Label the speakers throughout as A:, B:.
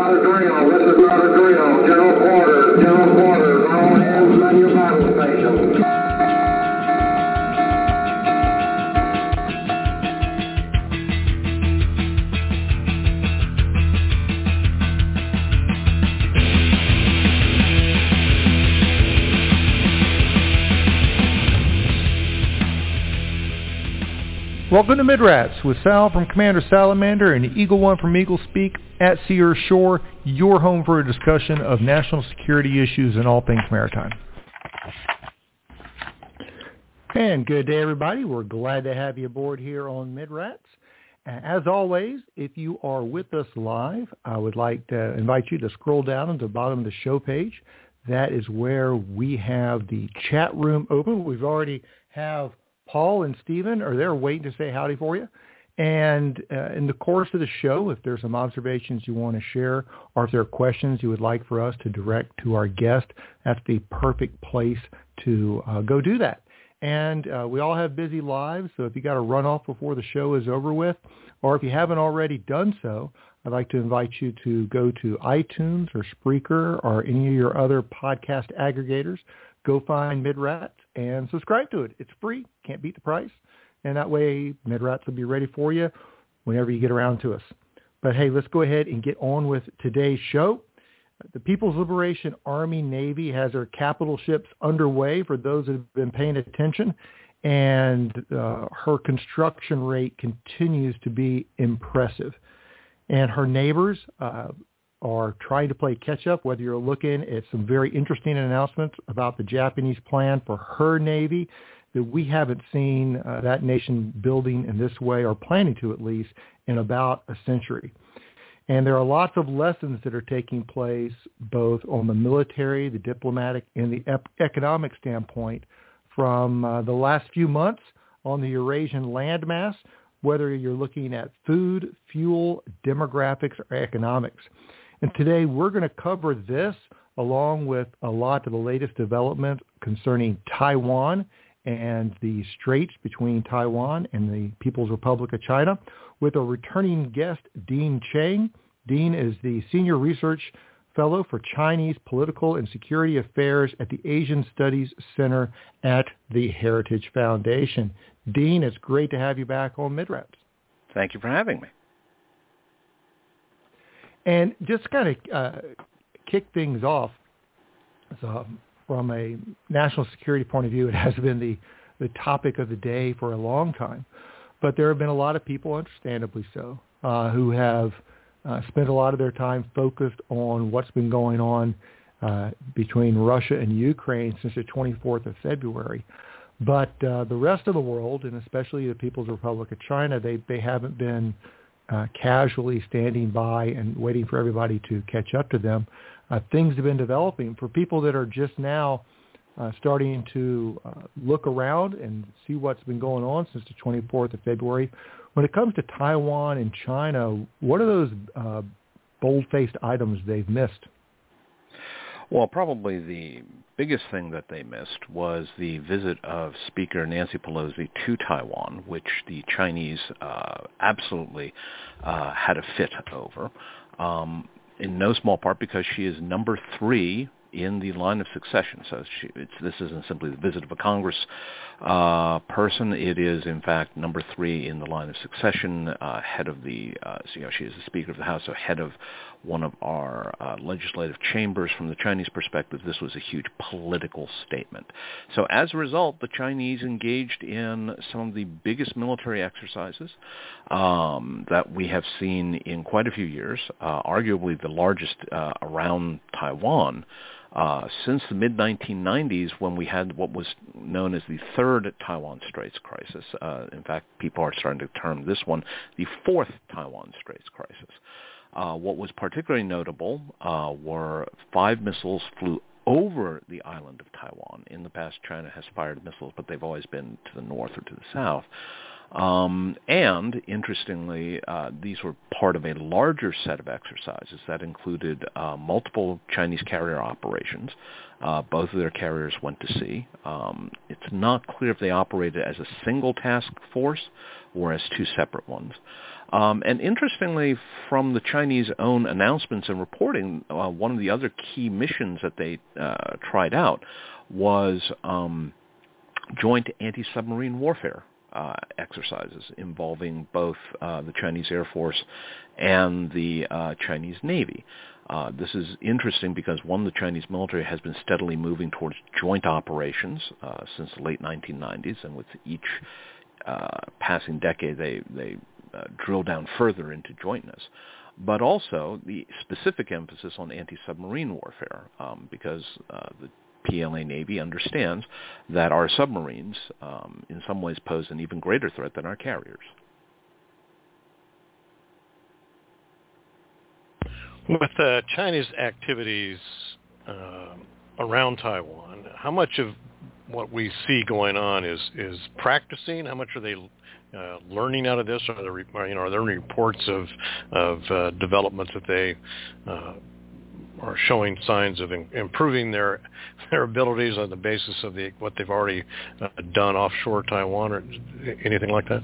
A: not a drill. This is not a drill. General quarters. General quarters. All hands man your battle stations.
B: Welcome to Midrats with Sal from Commander Salamander and Eagle One from Eagle Speak at Sea or Shore, your home for a discussion of national security issues and all things maritime. And good day, everybody. We're glad to have you aboard here on Midrats. As always, if you are with us live, I would like to invite you to scroll down to the bottom of the show page. That is where we have the chat room open. We've already have Paul and Stephen are there waiting to say howdy for you. And uh, in the course of the show, if there's some observations you want to share or if there are questions you would like for us to direct to our guest, that's the perfect place to uh, go do that. And uh, we all have busy lives, so if you got to run off before the show is over with, or if you haven't already done so, I'd like to invite you to go to iTunes or Spreaker or any of your other podcast aggregators. Go find Midrats and subscribe to it. It's free. Can't beat the price. And that way, Midrats will be ready for you whenever you get around to us. But hey, let's go ahead and get on with today's show. The People's Liberation Army Navy has their capital ships underway for those that have been paying attention. And uh, her construction rate continues to be impressive. And her neighbors uh, are trying to play catch up, whether you're looking at some very interesting announcements about the Japanese plan for her Navy that we haven't seen uh, that nation building in this way or planning to at least in about a century. And there are lots of lessons that are taking place both on the military, the diplomatic, and the ep- economic standpoint from uh, the last few months on the Eurasian landmass, whether you're looking at food, fuel, demographics, or economics. And today we're going to cover this along with a lot of the latest development concerning Taiwan and the straits between Taiwan and the People's Republic of China with a returning guest, Dean Chang. Dean is the Senior Research Fellow for Chinese Political and Security Affairs at the Asian Studies Center at the Heritage Foundation. Dean, it's great to have you back on Midrats.
C: Thank you for having me.
B: And just kind of uh, kick things off, so from a national security point of view, it has been the, the topic of the day for a long time. But there have been a lot of people, understandably so, uh, who have uh, spent a lot of their time focused on what's been going on uh, between Russia and Ukraine since the 24th of February. But uh, the rest of the world, and especially the People's Republic of China, they, they haven't been uh, casually standing by and waiting for everybody to catch up to them. Uh, things have been developing for people that are just now uh, starting to uh, look around and see what's been going on since the 24th of February. When it comes to Taiwan and China, what are those uh, bold-faced items they've missed?
C: Well, probably the biggest thing that they missed was the visit of Speaker Nancy Pelosi to Taiwan, which the Chinese uh, absolutely uh, had a fit over, um, in no small part because she is number three in the line of succession. So she, this isn't simply the visit of a Congress uh, person. It is, in fact, number three in the line of succession, uh, head of the, uh, you know, she is the Speaker of the House, so head of one of our uh, legislative chambers. From the Chinese perspective, this was a huge political statement. So as a result, the Chinese engaged in some of the biggest military exercises um, that we have seen in quite a few years, uh, arguably the largest uh, around Taiwan uh, since the mid-1990s when we had what was known as the third Taiwan Straits crisis. Uh, in fact, people are starting to term this one the fourth Taiwan Straits crisis. Uh, what was particularly notable uh, were five missiles flew over the island of Taiwan. In the past, China has fired missiles, but they've always been to the north or to the south. Um, and interestingly, uh, these were part of a larger set of exercises that included uh, multiple Chinese carrier operations. Uh, both of their carriers went to sea. Um, it's not clear if they operated as a single task force or as two separate ones. Um, and interestingly, from the Chinese' own announcements and reporting, uh, one of the other key missions that they uh, tried out was um, joint anti-submarine warfare uh, exercises involving both uh, the Chinese Air Force and the uh, Chinese Navy. Uh, this is interesting because one, the Chinese military has been steadily moving towards joint operations uh, since the late 1990s, and with each uh, passing decade, they they drill down further into jointness but also the specific emphasis on anti-submarine warfare, um, because uh, the PLA Navy understands that our submarines um, in some ways pose an even greater threat than our carriers.
D: With uh, China's activities uh, around Taiwan, how much of what we see going on is is practicing? How much are they uh, learning out of this? Are there you know are there any reports of of uh, developments that they uh, are showing signs of in, improving their their abilities on the basis of the what they've already uh, done offshore Taiwan or anything like that?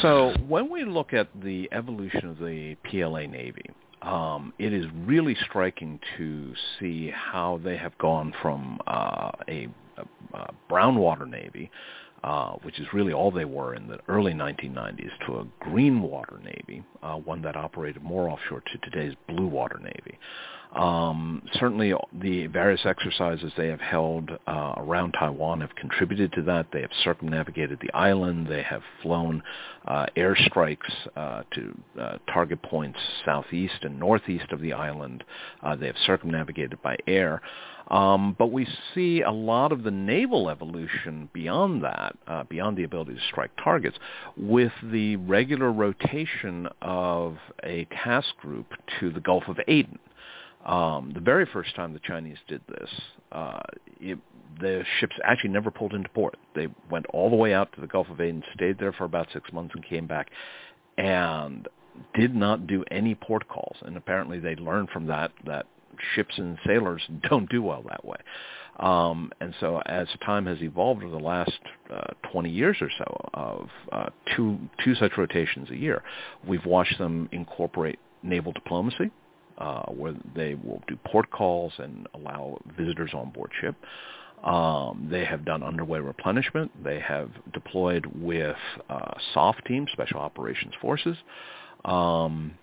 C: So when we look at the evolution of the PLA Navy, um, it is really striking to see how they have gone from uh, a, a, a brown water navy uh, which is really all they were in the early 1990s, to a green water navy, uh, one that operated more offshore to today's blue water navy. Um, certainly, the various exercises they have held uh, around Taiwan have contributed to that. They have circumnavigated the island. They have flown uh, airstrikes uh, to uh, target points southeast and northeast of the island. Uh, they have circumnavigated by air. Um, but we see a lot of the naval evolution beyond that, uh, beyond the ability to strike targets, with the regular rotation of a task group to the Gulf of Aden. Um, the very first time the Chinese did this, uh, it, the ships actually never pulled into port. They went all the way out to the Gulf of Aden, stayed there for about six months, and came back, and did not do any port calls. And apparently, they learned from that that ships and sailors don't do well that way. Um, and so as time has evolved over the last uh, 20 years or so of uh, two, two such rotations a year, we've watched them incorporate naval diplomacy, uh, where they will do port calls and allow visitors on board ship. Um, they have done underway replenishment. They have deployed with uh, SOF teams, Special Operations Forces. Um,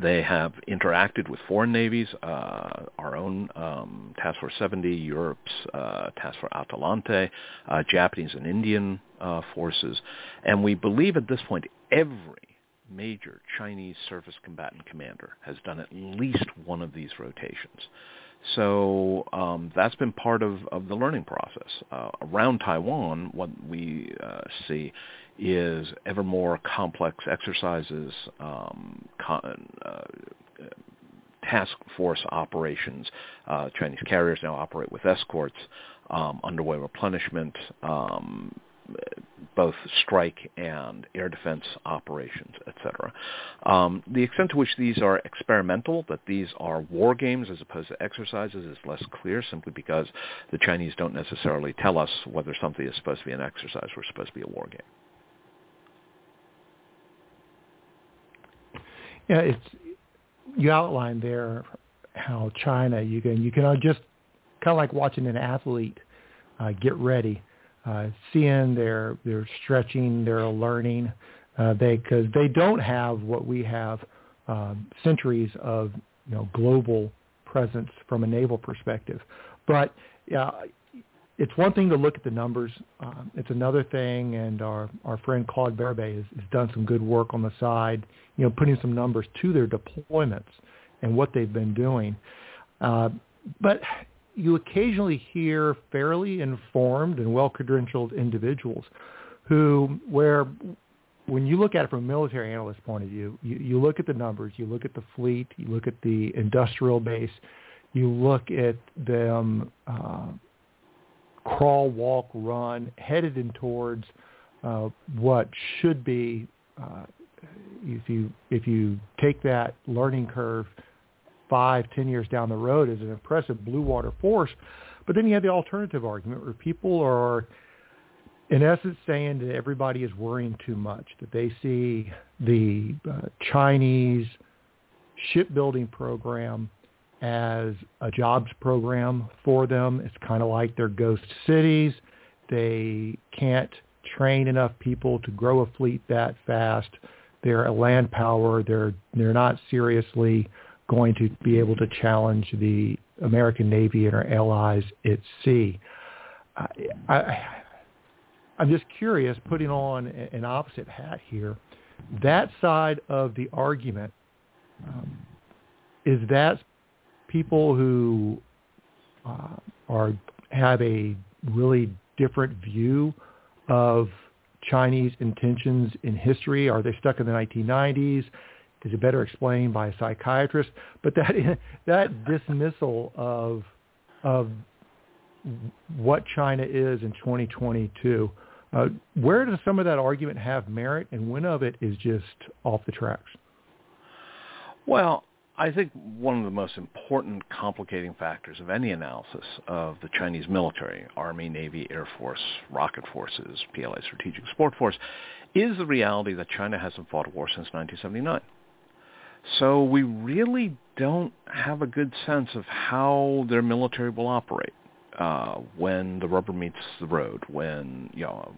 C: they have interacted with foreign navies, uh, our own um, Task Force 70, Europe's uh, Task Force Atalanta, uh, Japanese and Indian uh, forces, and we believe at this point every major Chinese surface combatant commander has done at least one of these rotations. So um, that's been part of, of the learning process. Uh, around Taiwan, what we uh, see is ever more complex exercises, um, con- uh, task force operations. Uh, Chinese carriers now operate with escorts, um, underway replenishment, um, both strike and air defense operations, etc. Um, the extent to which these are experimental, that these are war games as opposed to exercises, is less clear simply because the Chinese don't necessarily tell us whether something is supposed to be an exercise or supposed to be a war game.
B: Yeah, it's you outlined there how China you can you can just kind of like watching an athlete uh, get ready, uh, seeing their stretching, their learning, uh, they because they don't have what we have um, centuries of you know global presence from a naval perspective, but uh, it's one thing to look at the numbers. Um, it's another thing, and our, our friend Claude Berube has, has done some good work on the side, you know, putting some numbers to their deployments and what they've been doing. Uh, but you occasionally hear fairly informed and well-credentialed individuals who, where when you look at it from a military analyst point of view, you, you look at the numbers, you look at the fleet, you look at the industrial base, you look at them uh, crawl, walk, run, headed in towards uh, what should be, uh, if you if you take that learning curve five, ten years down the road, is an impressive blue water force. But then you have the alternative argument where people are, in essence, saying that everybody is worrying too much, that they see the uh, Chinese shipbuilding program as a jobs program for them. It's kind of like their ghost cities. They can't train enough people to grow a fleet that fast. They're a land power. They're they're not seriously going to be able to challenge the American Navy and our allies at sea. I, I, I'm just curious, putting on an opposite hat here, that side of the argument, um, is that people who uh, are have a really different view of Chinese intentions in history? Are they stuck in the 1990s? Is it better explained by a psychiatrist? But that that dismissal of of what China is in 2022, uh, where does some of that argument have merit, and when of it is just off the tracks?
C: Well, I think one of the most important complicating factors of any analysis of the Chinese military, Army, Navy, Air Force, rocket forces, PLA Strategic Support Force, is the reality that China hasn't fought a war since 1979. So we really don't have a good sense of how their military will operate uh, when the rubber meets the road, when you know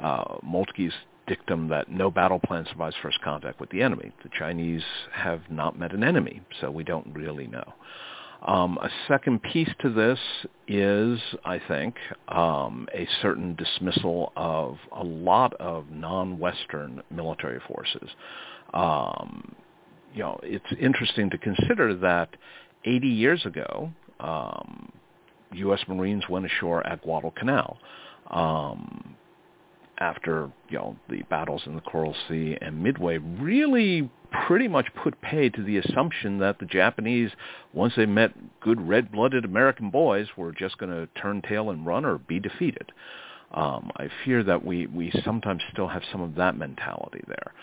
C: uh, Moltke's dictum that no battle plan survives first contact with the enemy. The Chinese have not met an enemy, so we don't really know. Um, a second piece to this is, I think, um, a certain dismissal of a lot of non-Western military forces. Um, you know, it's interesting to consider that 80 years ago, U.S. Um, Marines went ashore at Guadalcanal. Um, after you know the battles in the Coral Sea and Midway really pretty much put pay to the assumption that the Japanese, once they met good red-blooded American boys, were just going to turn tail and run or be defeated. Um, I fear that we, we sometimes still have some of that mentality there.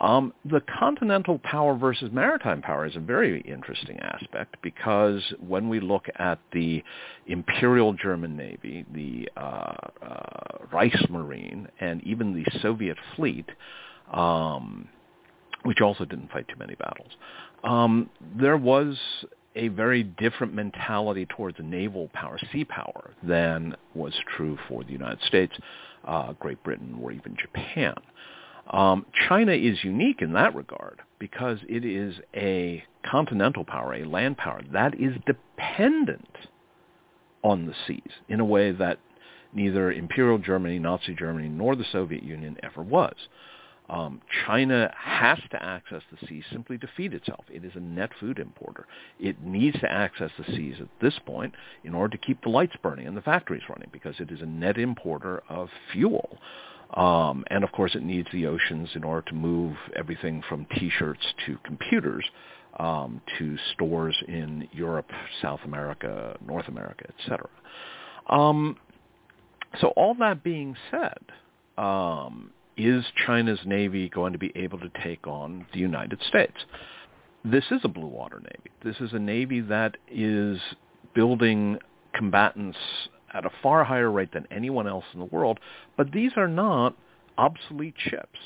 C: Um, the continental power versus maritime power is a very interesting aspect because when we look at the Imperial German Navy, the uh, uh, Reichsmarine, and even the Soviet fleet, um, which also didn't fight too many battles, um, there was a very different mentality towards naval power, sea power, than was true for the United States, uh, Great Britain, or even Japan. Um, China is unique in that regard because it is a continental power, a land power that is dependent on the seas in a way that neither Imperial Germany, Nazi Germany, nor the Soviet Union ever was. Um, China has to access the seas simply to feed itself. It is a net food importer. It needs to access the seas at this point in order to keep the lights burning and the factories running because it is a net importer of fuel. Um, and of course, it needs the oceans in order to move everything from T-shirts to computers um, to stores in Europe, South America, North America, etc. Um, so all that being said, um, is China's navy going to be able to take on the United States? This is a blue water navy. This is a navy that is building combatants at a far higher rate than anyone else in the world, but these are not obsolete ships.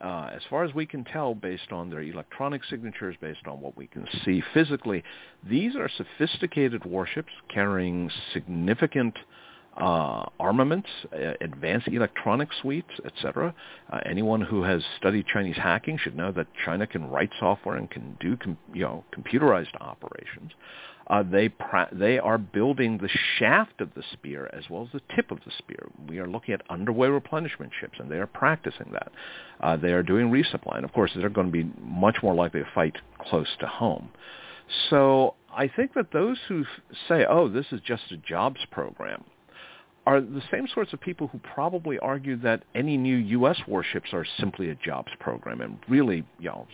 C: Uh, as far as we can tell, based on their electronic signatures, based on what we can see physically, these are sophisticated warships carrying significant uh, armaments, uh, advanced electronic suites, etc. Uh, anyone who has studied Chinese hacking should know that China can write software and can do com- you know computerized operations. Uh, they they are building the shaft of the spear as well as the tip of the spear. We are looking at underway replenishment ships, and they are practicing that. Uh, they are doing resupply, and of course, they're going to be much more likely to fight close to home. So I think that those who say, "Oh, this is just a jobs program," are the same sorts of people who probably argue that any new U.S. warships are simply a jobs program and really, you know,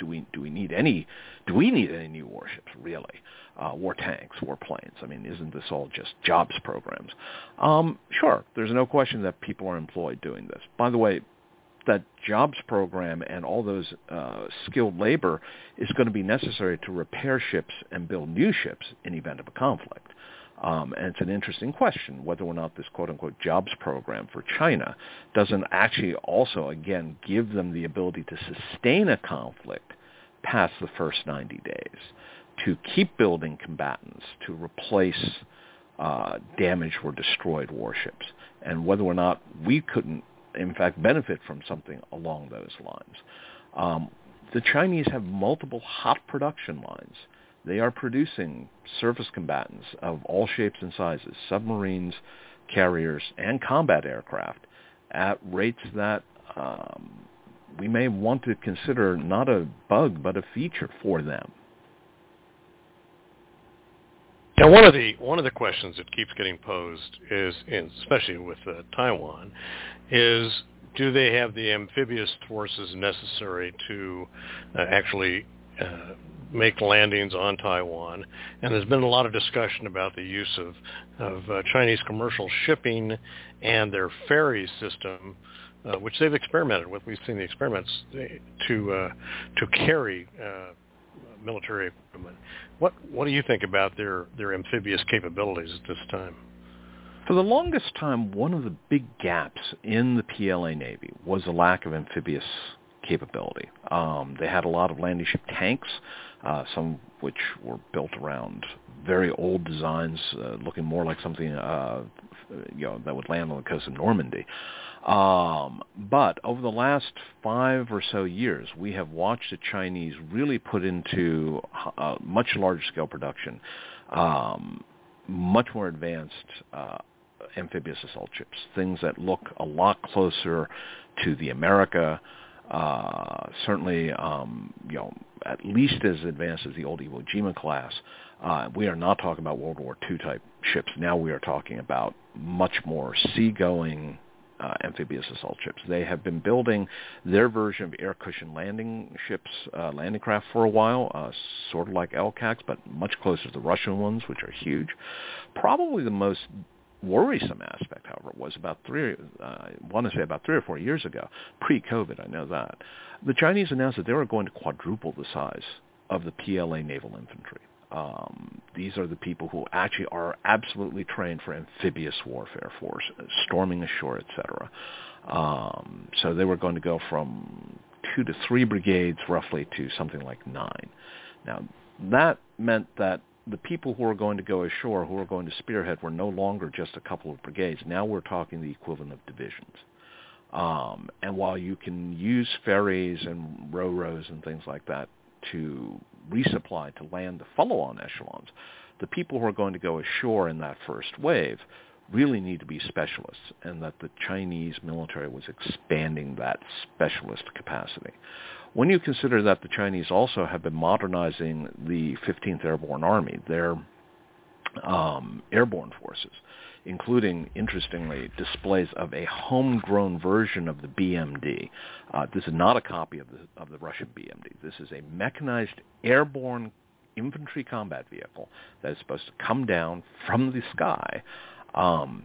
C: do we do we need any do we need any new warships really? Uh, war tanks, war planes. I mean, isn't this all just jobs programs? Um, sure, there's no question that people are employed doing this. By the way, that jobs program and all those uh, skilled labor is going to be necessary to repair ships and build new ships in event of a conflict. Um, and it's an interesting question whether or not this quote-unquote jobs program for China doesn't actually also, again, give them the ability to sustain a conflict past the first 90 days, to keep building combatants, to replace uh, damaged or destroyed warships, and whether or not we couldn't, in fact, benefit from something along those lines. Um, the Chinese have multiple hot production lines they are producing surface combatants of all shapes and sizes, submarines, carriers, and combat aircraft at rates that um, we may want to consider not a bug but a feature for them.
D: Now, one of the one of the questions that keeps getting posed is, especially with uh, Taiwan, is do they have the amphibious forces necessary to uh, actually uh, make landings on Taiwan. And there's been a lot of discussion about the use of, of uh, Chinese commercial shipping and their ferry system, uh, which they've experimented with. We've seen the experiments to uh, to carry military equipment. What what do you think about their their amphibious capabilities at this time?
C: For the longest time, one of the big gaps in the PLA Navy was a lack of amphibious capability. Um, they had a lot of landing ship tanks, uh, some which were built around very old designs, uh, looking more like something uh, you know that would land on the coast of Normandy. Um, but over the last five or so years, we have watched the Chinese really put into uh, much larger scale production, um, much more advanced uh, amphibious assault ships, things that look a lot closer to the America, uh, certainly, um, you know, at least as advanced as the old Iwo Jima class. Uh, we are not talking about World War II type ships. Now we are talking about much more seagoing uh, amphibious assault ships. They have been building their version of air cushion landing ships, uh, landing craft for a while, uh, sort of like LCACs, but much closer to the Russian ones, which are huge. Probably the most worrisome aspect, however, was about three, uh, I want to say about three or four years ago, pre-COVID, I know that, the Chinese announced that they were going to quadruple the size of the PLA naval infantry. Um, these are the people who actually are absolutely trained for amphibious warfare, for storming ashore, etc. Um, so they were going to go from two to three brigades, roughly, to something like nine. Now, that meant that the people who were going to go ashore, who were going to spearhead, were no longer just a couple of brigades. Now we're talking the equivalent of divisions. Um, and while you can use ferries and ro-ros and things like that to resupply to land the follow-on echelons, the people who are going to go ashore in that first wave really need to be specialists, and that the Chinese military was expanding that specialist capacity. When you consider that the Chinese also have been modernizing the 15th Airborne Army, their um, airborne forces, including, interestingly, displays of a homegrown version of the BMD. Uh, this is not a copy of the, of the Russian BMD. This is a mechanized airborne infantry combat vehicle that is supposed to come down from the sky. Um,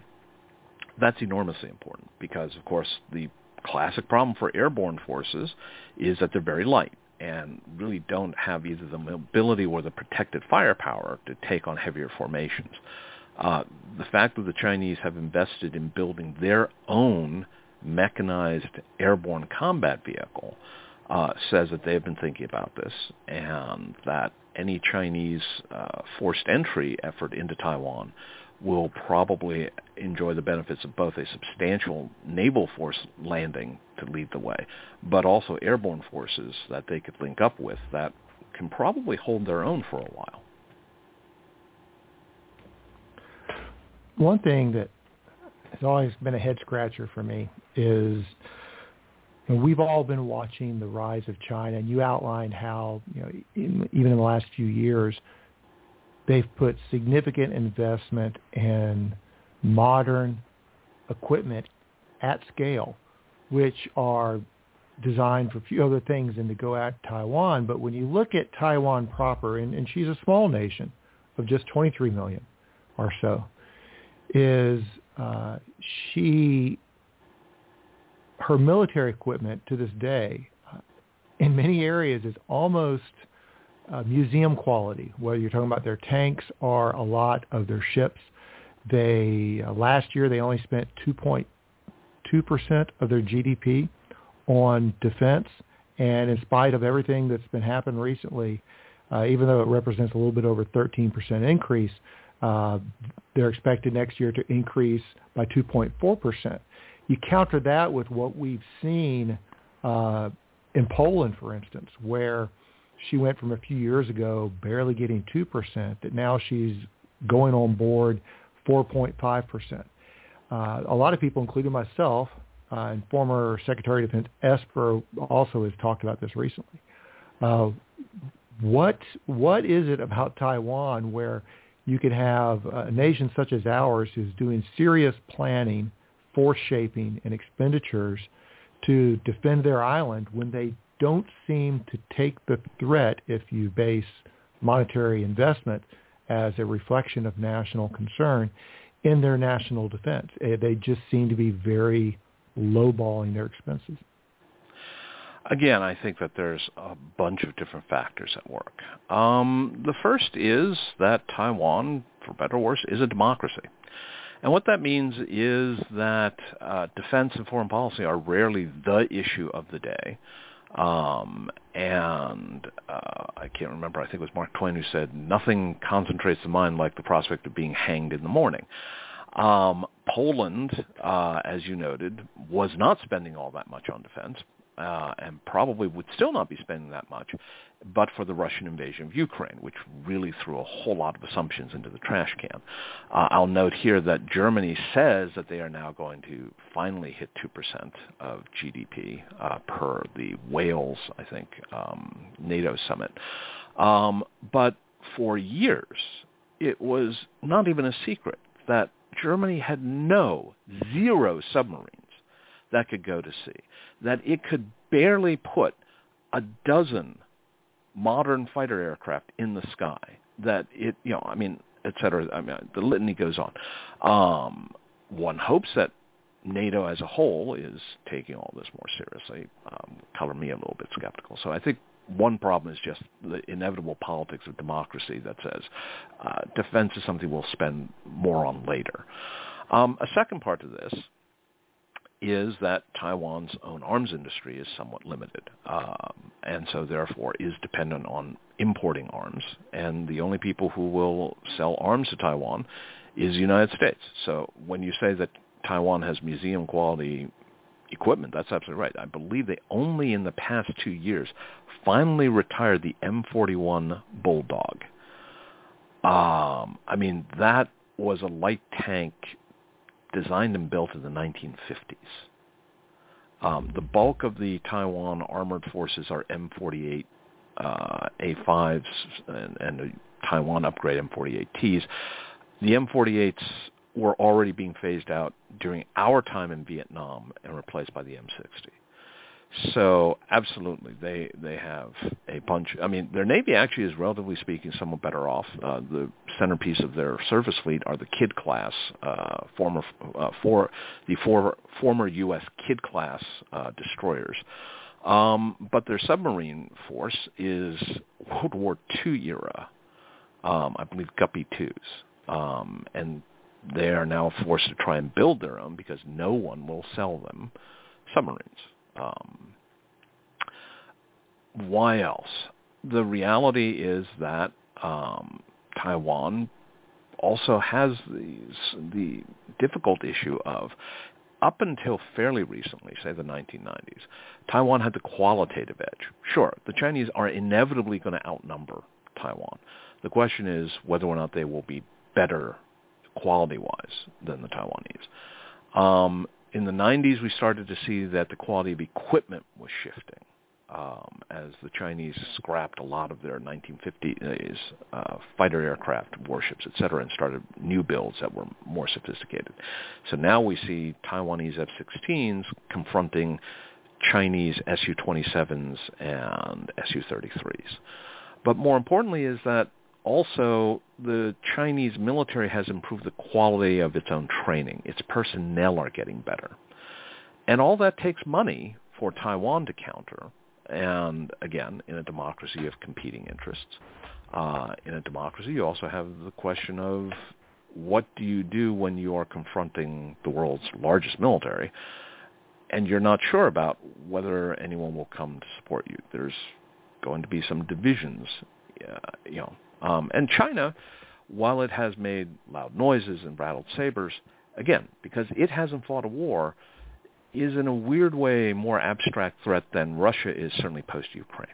C: that's enormously important because, of course, the classic problem for airborne forces is that they're very light and really don't have either the mobility or the protected firepower to take on heavier formations. Uh, the fact that the Chinese have invested in building their own mechanized airborne combat vehicle uh, says that they have been thinking about this and that any Chinese uh, forced entry effort into Taiwan will probably enjoy the benefits of both a substantial naval force landing to lead the way, but also airborne forces that they could link up with that can probably hold their own for a while.
B: One thing that has always been a head scratcher for me is you know, we've all been watching the rise of China, and you outlined how you know in, even in the last few years they've put significant investment in modern equipment at scale, which are designed for a few other things than to go at Taiwan. But when you look at Taiwan proper, and, and she's a small nation of just 23 million or so, is uh, she her military equipment to this day, uh, in many areas, is almost uh, museum quality. Whether you're talking about their tanks or a lot of their ships, they uh, last year they only spent 2.2 percent of their GDP on defense, and in spite of everything that's been happening recently, uh, even though it represents a little bit over 13 percent increase, uh, they're expected next year to increase by 2.4 percent. You counter that with what we've seen uh, in Poland, for instance, where she went from a few years ago barely getting 2%, that now she's going on board 4.5%. Uh, a lot of people, including myself, uh, and former Secretary of Defense Esper also has talked about this recently. Uh, what what is it about Taiwan where you could have a nation such as ours who's doing serious planning force shaping and expenditures to defend their island when they don't seem to take the threat, if you base monetary investment as a reflection of national concern, in their national defense. Eh, they just seem to be very lowballing their expenses.
C: Again, I think that there's a bunch of different factors at work. Um, the first is that Taiwan, for better or worse, is a democracy. And what that means is that uh, defense and foreign policy are rarely the issue of the day. Um, and uh, I can't remember, I think it was Mark Twain who said, nothing concentrates the mind like the prospect of being hanged in the morning. Um, Poland, uh, as you noted, was not spending all that much on defense, uh, and probably would still not be spending that much, but for the Russian invasion of Ukraine, which really threw a whole lot of assumptions into the trash can. Uh, I'll note here that Germany says that they are now going to finally hit 2% of GDP uh, per the Wales, I think, um, NATO summit. Um, but for years, it was not even a secret that Germany had no, zero submarines that could go to sea, that it could barely put a dozen modern fighter aircraft in the sky, that it, you know, I mean, et cetera. I mean, the litany goes on. Um, one hopes that NATO as a whole is taking all this more seriously. Um, color me a little bit skeptical. So I think one problem is just the inevitable politics of democracy that says uh, defense is something we'll spend more on later. Um, a second part to this is that Taiwan's own arms industry is somewhat limited, um, and so therefore is dependent on importing arms. And the only people who will sell arms to Taiwan is the United States. So when you say that Taiwan has museum quality equipment, that's absolutely right. I believe they only in the past two years finally retired the M41 Bulldog. Um, I mean, that was a light tank designed and built in the 1950s. Um, the bulk of the Taiwan armored forces are M48 uh, A5s and, and the Taiwan upgrade M48Ts. The M48s were already being phased out during our time in Vietnam and replaced by the M60. So absolutely, they they have a bunch. I mean, their navy actually is relatively speaking somewhat better off. Uh, the centerpiece of their service fleet are the Kidd class, uh, former uh, for the for, former U.S. Kidd class uh, destroyers. Um, but their submarine force is World War II era. Um, I believe Guppy twos, um, and they are now forced to try and build their own because no one will sell them submarines. Um, why else? The reality is that um, Taiwan also has these, the difficult issue of up until fairly recently, say the 1990s, Taiwan had the qualitative edge. Sure, the Chinese are inevitably going to outnumber Taiwan. The question is whether or not they will be better quality-wise than the Taiwanese. Um, in the 90s, we started to see that the quality of equipment was shifting um, as the Chinese scrapped a lot of their 1950s uh, fighter aircraft, warships, et cetera, and started new builds that were more sophisticated. So now we see Taiwanese F-16s confronting Chinese Su-27s and Su-33s. But more importantly is that also the Chinese military has improved the quality of its own training. Its personnel are getting better. And all that takes money for Taiwan to counter. And again, in a democracy, of competing interests. Uh, in a democracy, you also have the question of what do you do when you are confronting the world's largest military and you're not sure about whether anyone will come to support you. There's going to be some divisions, uh, you know. Um, and China, while it has made loud noises and rattled sabers, again, because it hasn't fought a war, is in a weird way a more abstract threat than Russia is certainly post-Ukraine.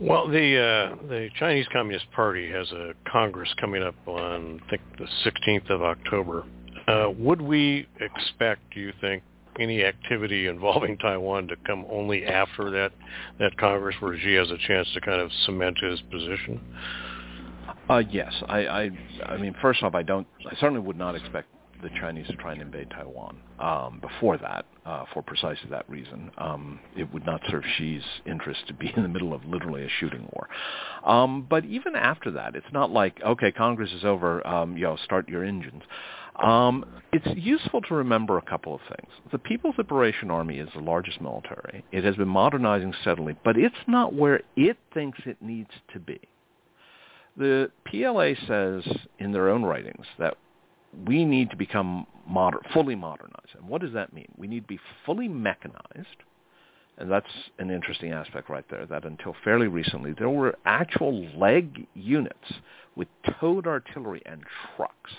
D: Well, the uh, the Chinese Communist Party has a Congress coming up on I think the 16th of October. Uh, would we expect, do you think, any activity involving Taiwan to come only after that that Congress, where Xi has a chance to kind of cement his position?
C: Uh, yes, I, I, I mean, first off, I don't, I certainly would not expect the Chinese to try and invade Taiwan um, before that, uh, for precisely that reason. Um, it would not serve Xi's interest to be in the middle of literally a shooting war. Um, but even after that, it's not like, okay, Congress is over, um, you know, start your engines. Um, it's useful to remember a couple of things. The People's Liberation Army is the largest military. It has been modernizing steadily, but it's not where it thinks it needs to be. The PLA says in their own writings that we need to become moder- fully modernized. And what does that mean? We need to be fully mechanized. And that's an interesting aspect right there, that until fairly recently, there were actual leg units with towed artillery and trucks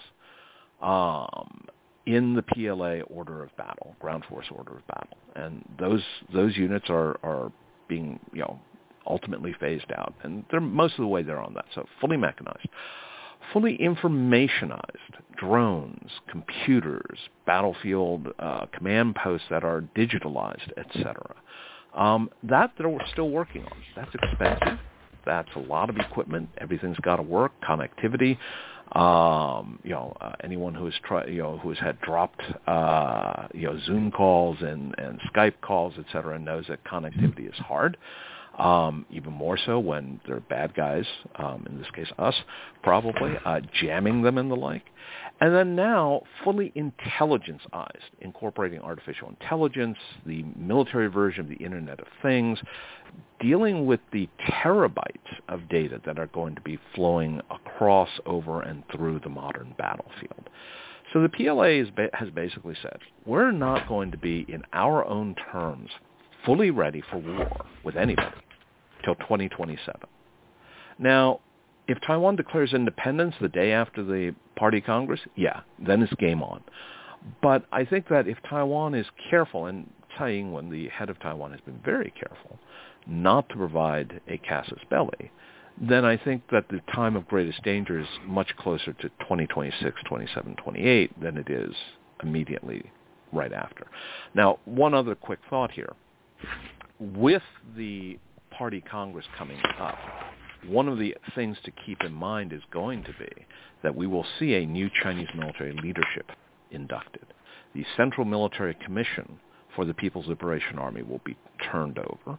C: um, in the PLA order of battle, ground force order of battle. And those, those units are, are being, you know, ultimately phased out. And they're most of the way they're on that. So fully mechanized fully informationized drones, computers, battlefield uh, command posts that are digitalized, etc. Um, that they're still working on. That's expensive. That's a lot of equipment. Everything's got to work. Connectivity. Um, you know, uh, anyone who has tried, you know, who has had dropped, uh, you know, Zoom calls and, and Skype calls, et cetera, knows that connectivity is hard um, even more so when they're bad guys, um, in this case us, probably, uh, jamming them and the like. And then now fully intelligence-ized, incorporating artificial intelligence, the military version of the Internet of Things, dealing with the terabytes of data that are going to be flowing across, over, and through the modern battlefield. So the PLA ba- has basically said, we're not going to be, in our own terms, fully ready for war with anybody till 2027. Now, if Taiwan declares independence the day after the party congress, yeah, then it's game on. But I think that if Taiwan is careful, and Tsai Ing-wen, the head of Taiwan, has been very careful not to provide a casus belli, then I think that the time of greatest danger is much closer to 2026, 27, 28 than it is immediately right after. Now, one other quick thought here. With the Party Congress coming up, one of the things to keep in mind is going to be that we will see a new Chinese military leadership inducted. The Central Military Commission for the People's Liberation Army will be turned over.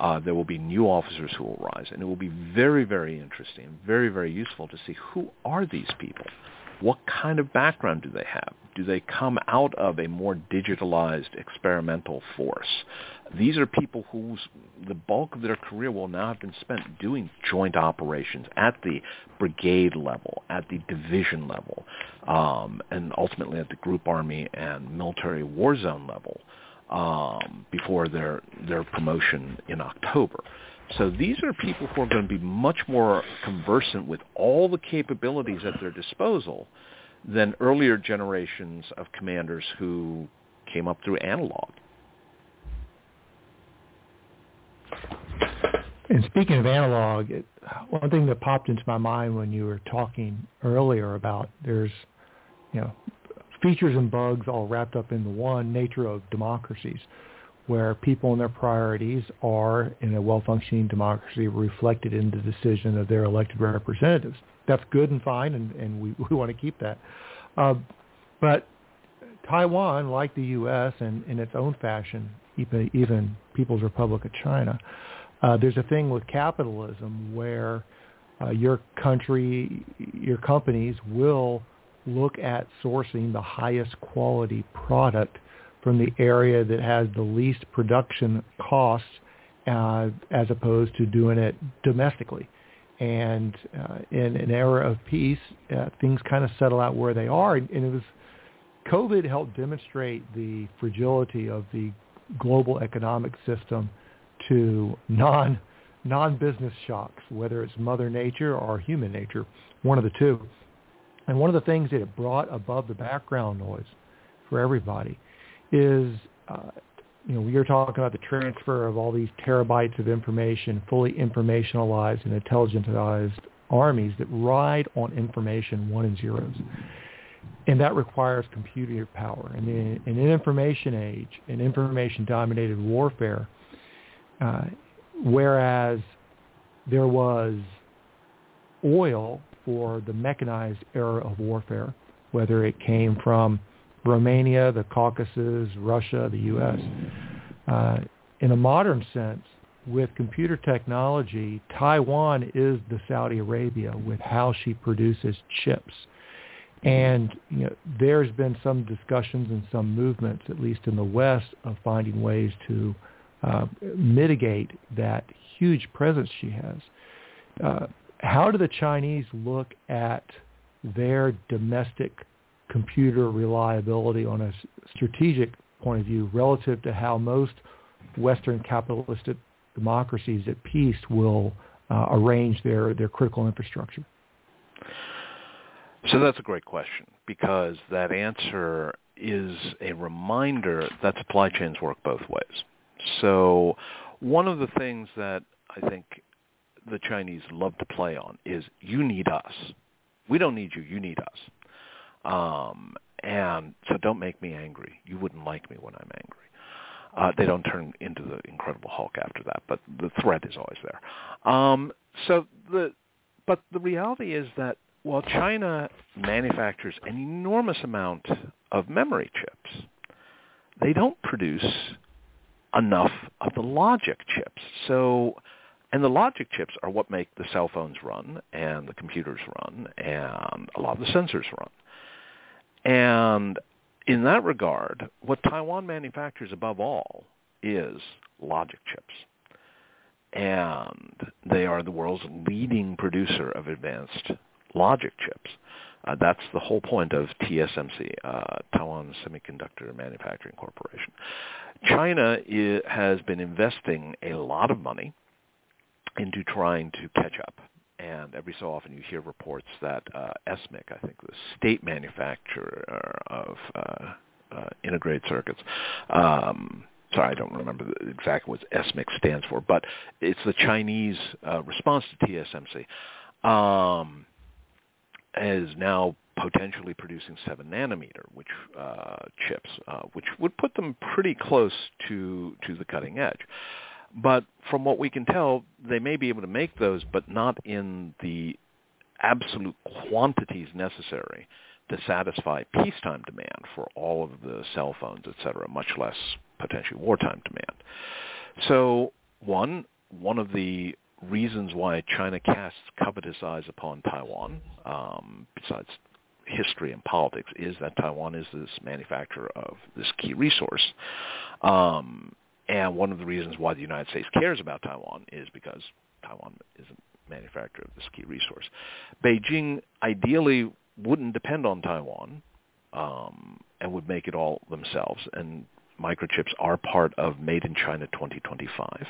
C: Uh, there will be new officers who will rise, and it will be very, very interesting, very, very useful to see who are these people what kind of background do they have? Do they come out of a more digitalized experimental force? These are people whose the bulk of their career will now have been spent doing joint operations at the brigade level, at the division level, um, and ultimately at the group army and military war zone level um, before their their promotion in October. So these are people who are going to be much more conversant with all the capabilities at their disposal than earlier generations of commanders who came up through analog.
B: And speaking of analog, it, one thing that popped into my mind when you were talking earlier about there's, you know, features and bugs all wrapped up in the one nature of democracies where people and their priorities are, in a well-functioning democracy, reflected in the decision of their elected representatives. That's good and fine, and, and we, we want to keep that. Uh, but Taiwan, like the U.S. and in its own fashion, even, People's Republic of China, uh, there's a thing with capitalism where uh, your country, your companies will look at sourcing the highest quality product from the area that has the least production costs uh, as opposed to doing it domestically. And uh, in an era of peace, uh, things kind of settle out where they are. And it was COVID helped demonstrate the fragility of the global economic system to non non-business shocks, whether it's Mother Nature or human nature, one of the two. And one of the things that it brought above the background noise for everybody is, uh, you know, we are talking about the transfer of all these terabytes of information, fully informationalized and intelligentized armies that ride on information one and zeros. And that requires computer power. And in, an information age, in information-dominated warfare, uh, whereas there was oil for the mechanized era of warfare, whether it came from Romania, the Caucasus, Russia, the U.S. Uh, in a modern sense, with computer technology, Taiwan is the Saudi Arabia with how she produces chips. And you know, there's been some discussions and some movements, at least in the West, of finding ways to uh, mitigate that huge presence she has. Uh, how do the Chinese look at their domestic computer reliability on a strategic point of view relative to how most Western capitalistic democracies at peace will uh, arrange their, their critical infrastructure?
C: So that's a great question because that answer is a reminder that supply chains work both ways. So one of the things that I think the Chinese love to play on is you need us. We don't need you. You need us. Um, and so don't make me angry. You wouldn't like me when I'm angry. Uh, they don't turn into the Incredible Hulk after that, but the threat is always there. Um, so the, but the reality is that while China manufactures an enormous amount of memory chips, they don't produce enough of the logic chips. So, and the logic chips are what make the cell phones run and the computers run and a lot of the sensors run. And in that regard, what Taiwan manufactures above all is logic chips. And they are the world's leading producer of advanced logic chips. Uh, that's the whole point of TSMC, uh, Taiwan Semiconductor Manufacturing Corporation. China has been investing a lot of money into trying to catch up. And every so often you hear reports that uh, SMIC, I think the state manufacturer of uh, uh, integrated circuits, um, sorry, I don't remember exactly what SMIC stands for, but it's the Chinese uh, response to TSMC, um, is now potentially producing seven nanometer, which uh, chips, uh, which would put them pretty close to to the cutting edge. But from what we can tell, they may be able to make those, but not in the absolute quantities necessary to satisfy peacetime demand for all of the cell phones, et cetera, much less potentially wartime demand. So one, one of the reasons why China casts covetous eyes upon Taiwan, um, besides history and politics, is that Taiwan is this manufacturer of this key resource. Um, and one of the reasons why the United States cares about Taiwan is because Taiwan is a manufacturer of this key resource. Beijing ideally wouldn't depend on Taiwan um, and would make it all themselves. And microchips are part of Made in China 2025.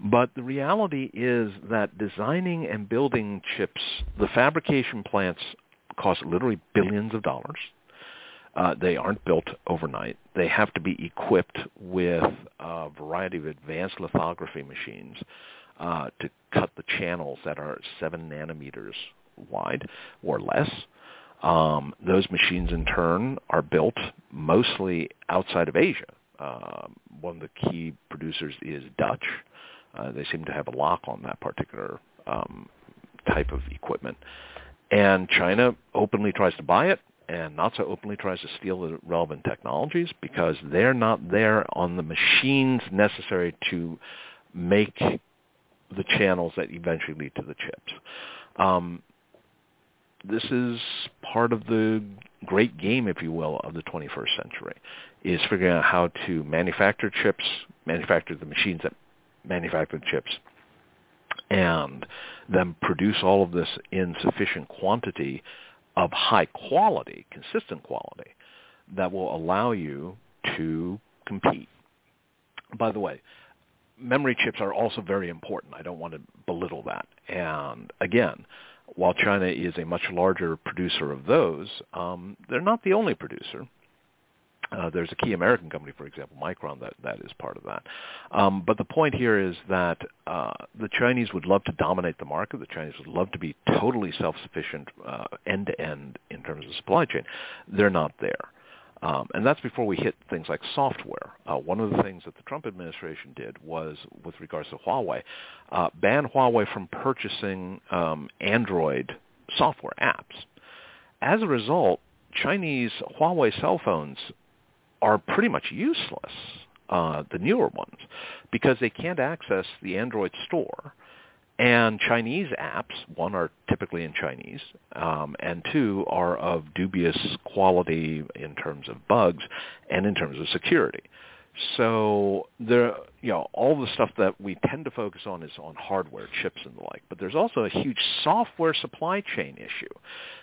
C: But the reality is that designing and building chips, the fabrication plants cost literally billions of dollars. Uh, they aren't built overnight. They have to be equipped with a variety of advanced lithography machines uh, to cut the channels that are seven nanometers wide or less. Um, those machines, in turn, are built mostly outside of Asia. Uh, one of the key producers is Dutch. Uh, they seem to have a lock on that particular um, type of equipment. And China openly tries to buy it and not so openly tries to steal the relevant technologies because they're not there on the machines necessary to make the channels that eventually lead to the chips. Um, this is part of the great game, if you will, of the 21st century, is figuring out how to manufacture chips, manufacture the machines that manufacture chips, and then produce all of this in sufficient quantity of high quality, consistent quality, that will allow you to compete. By the way, memory chips are also very important. I don't want to belittle that. And again, while China is a much larger producer of those, um, they're not the only producer. Uh, there's a key American company, for example, Micron, that, that is part of that. Um, but the point here is that uh, the Chinese would love to dominate the market. The Chinese would love to be totally self-sufficient uh, end-to-end in terms of supply chain. They're not there. Um, and that's before we hit things like software. Uh, one of the things that the Trump administration did was, with regards to Huawei, uh, ban Huawei from purchasing um, Android software apps. As a result, Chinese Huawei cell phones are pretty much useless, uh, the newer ones, because they can't access the Android store and Chinese apps, one, are typically in Chinese, um, and two, are of dubious quality in terms of bugs and in terms of security. So there, you know, all the stuff that we tend to focus on is on hardware, chips, and the like. But there's also a huge software supply chain issue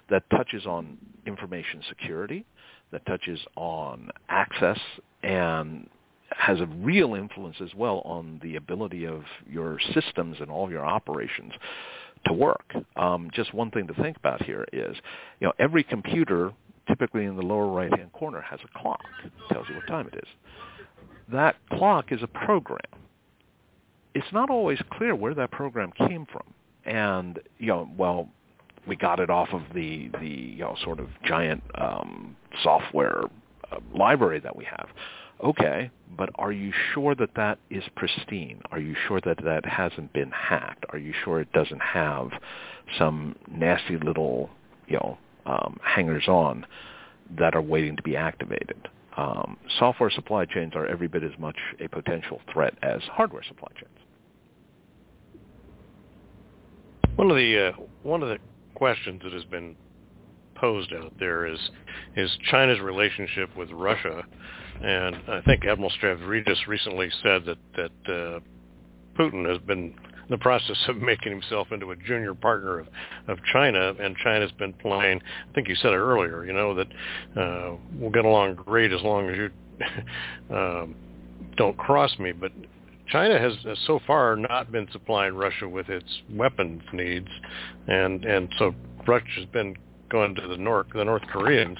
C: that touches on information security, that touches on access and has a real influence as well on the ability of your systems and all your operations to work. Um, just one thing to think about here is, you know, every computer, typically in the lower right-hand corner, has a clock. It tells you what time it is. That clock is a program. It's not always clear where that program came from. And, you know, well, we got it off of the, the you know, sort of giant um, software uh, library that we have. Okay, but are you sure that that is pristine? Are you sure that that hasn't been hacked? Are you sure it doesn't have some nasty little, you know, um, hangers-on that are waiting to be activated? Um, software supply chains are every bit as much a potential threat as hardware supply chains.
D: One of the uh, one of the questions that has been posed out there is is China's relationship with Russia and I think Admiral Stavridis recently said that that uh, Putin has been in the process of making himself into a junior partner of, of China, and China's been playing. I think you said it earlier. You know that uh, we'll get along great as long as you um, don't cross me, but. China has, so far not been supplying Russia with its weapons needs, and and so Russia's been going to the North the North Koreans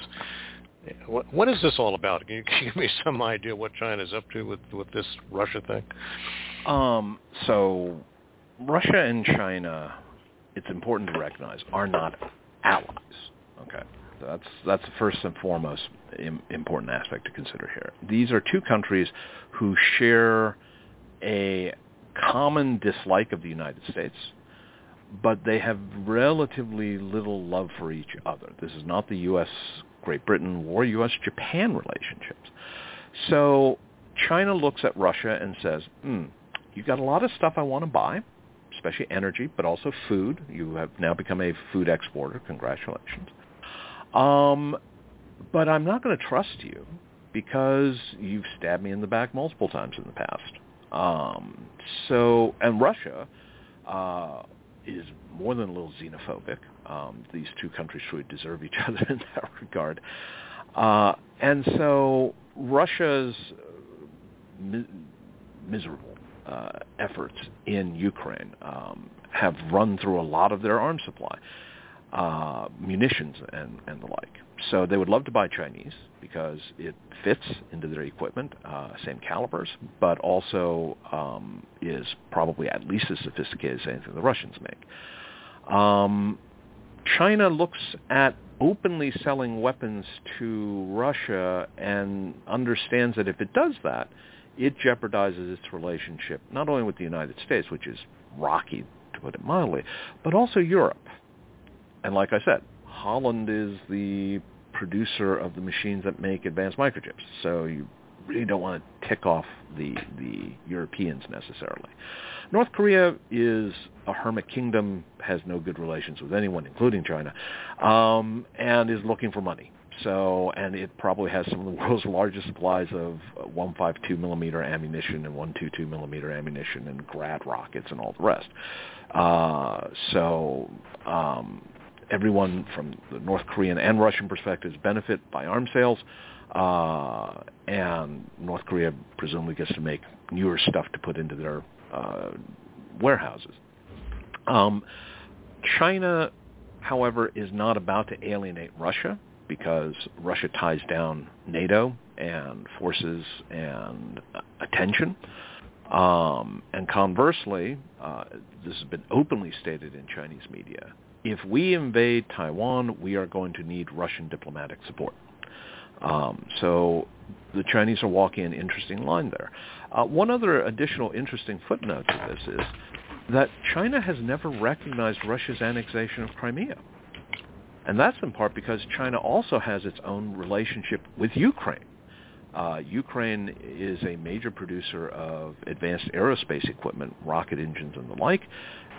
D: what, what is this all about? Can you, can you give me some idea what China's up to with with this Russia thing?
C: Um, so Russia and China, it's important to recognize, are not allies. Okay, that's that's the first and foremost important aspect to consider here. These are two countries who share a common dislike of the United States, but they have relatively little love for each other. This is not the U.S. Great Britain or U.S.-Japan relationships. So China looks at Russia and says, hmm, you've got a lot of stuff I want to buy, especially energy, but also food. You have now become a food exporter. Congratulations. Um, but I'm not going to trust you because you've stabbed me in the back multiple times in the past. Um, so, and Russia uh, is more than a little xenophobic. Um, these two countries truly deserve each other in that regard. Uh, and so Russia's mi- miserable uh, efforts in Ukraine um, have run through a lot of their arms supply, uh, munitions and, and the like. So they would love to buy Chinese because it fits into their equipment, uh, same calibers, but also um, is probably at least as sophisticated as anything the Russians make. Um, China looks at openly selling weapons to Russia and understands that if it does that, it jeopardizes its relationship not only with the United States, which is rocky to put it mildly, but also Europe. And like I said, Holland is the producer of the machines that make advanced microchips. So you really don't want to tick off the the Europeans necessarily. North Korea is a hermit kingdom, has no good relations with anyone, including China, um, and is looking for money. So, and it probably has some of the world's largest supplies of 152 millimeter ammunition and 122 millimeter ammunition and Grad rockets and all the rest. Uh, so, um, everyone from the North Korean and Russian perspectives benefit by arms sales, uh, and North Korea presumably gets to make newer stuff to put into their uh, warehouses. Um, China, however, is not about to alienate Russia because Russia ties down NATO and forces and attention. Um, and conversely, uh, this has been openly stated in Chinese media, if we invade Taiwan, we are going to need Russian diplomatic support. Um, so the Chinese are walking an interesting line there. Uh, one other additional interesting footnote to this is that China has never recognized Russia's annexation of Crimea. And that's in part because China also has its own relationship with Ukraine. Uh, Ukraine is a major producer of advanced aerospace equipment, rocket engines and the like,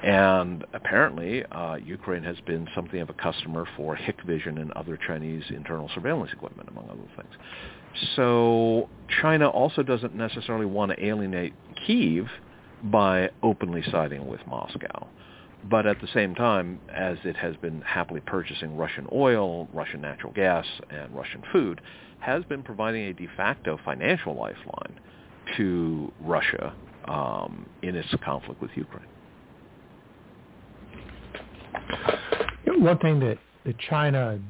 C: and apparently uh, Ukraine has been something of a customer for Hikvision and other Chinese internal surveillance equipment, among other things. So China also doesn't necessarily want to alienate Kiev by openly siding with Moscow. But at the same time, as it has been happily purchasing Russian oil, Russian natural gas, and Russian food, has been providing a de facto financial lifeline to Russia um, in its conflict with Ukraine.
B: One thing that, that China and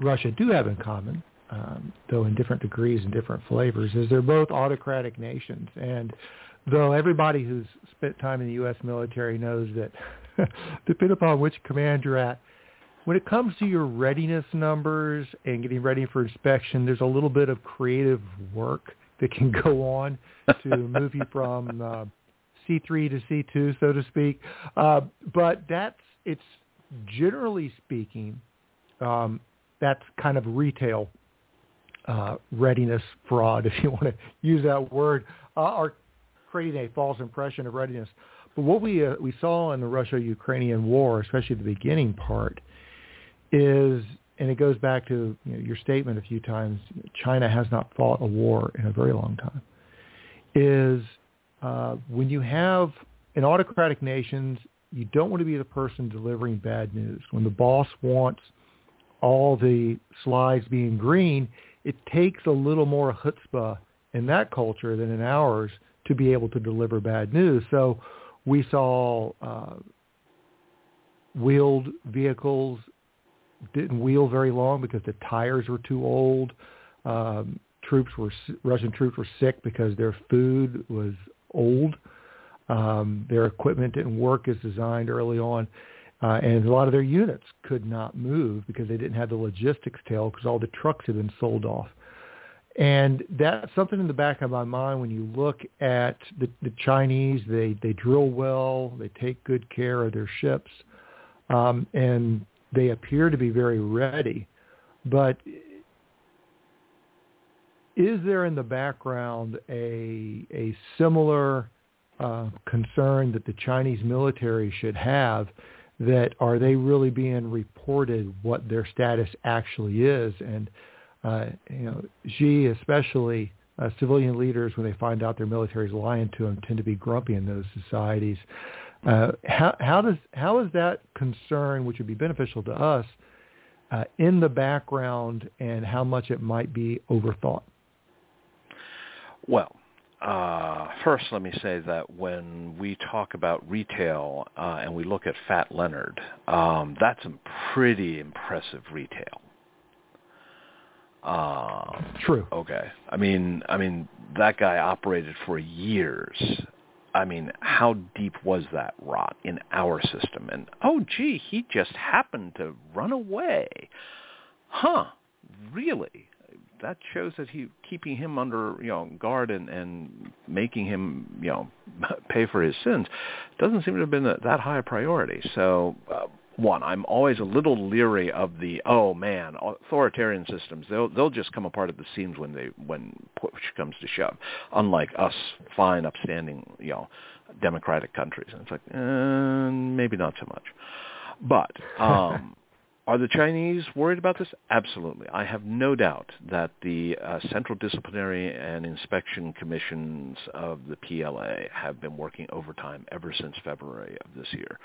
B: Russia do have in common, um, though in different degrees and different flavors, is they're both autocratic nations. And though everybody who's spent time in the U.S. military knows that, depending upon which command you're at, when it comes to your readiness numbers and getting ready for inspection, there's a little bit of creative work that can go on to move you from uh, C3 to C2, so to speak. Uh, but that's it's generally speaking, um, that's kind of retail uh, readiness fraud, if you want to use that word, uh, or creating a false impression of readiness. But what we uh, we saw in the Russia-Ukrainian war, especially the beginning part, is, and it goes back to you know, your statement a few times, China has not fought a war in a very long time, is uh, when you have in autocratic nations, you don't want to be the person delivering bad news. When the boss wants all the slides being green, it takes a little more chutzpah in that culture than in ours to be able to deliver bad news. So we saw uh, wheeled vehicles didn't wheel very long because the tires were too old. Um, troops were Russian troops were sick because their food was old. Um, their equipment didn't work as designed early on. Uh, and a lot of their units could not move because they didn't have the logistics tail because all the trucks had been sold off. And that's something in the back of my mind when you look at the, the Chinese. They they drill well, they take good care of their ships, um, and they appear to be very ready. But is there in the background a a similar uh, concern that the Chinese military should have? That are they really being reported what their status actually is? And uh, you know, Xi especially uh, civilian leaders when they find out their military is lying to them tend to be grumpy in those societies. Uh, how, how does how is that concern, which would be beneficial to us, uh, in the background, and how much it might be overthought?
C: Well, uh, first, let me say that when we talk about retail uh, and we look at Fat Leonard, um, that's some pretty impressive retail.
B: Uh, True.
C: Okay. I mean, I mean that guy operated for years. I mean, how deep was that rot in our system? And oh, gee, he just happened to run away. Huh? Really? That shows that he keeping him under you know guard and and making him you know pay for his sins doesn't seem to have been that, that high a priority. So uh, one, I'm always a little leery of the oh man, authoritarian systems. They'll they'll just come apart at the seams when they when push comes to shove. Unlike us, fine, upstanding, you know, democratic countries. And it's like uh, maybe not so much. But um, are the Chinese worried about this? Absolutely. I have no doubt that the uh, Central Disciplinary and Inspection Commissions of the PLA have been working overtime ever since February of this year.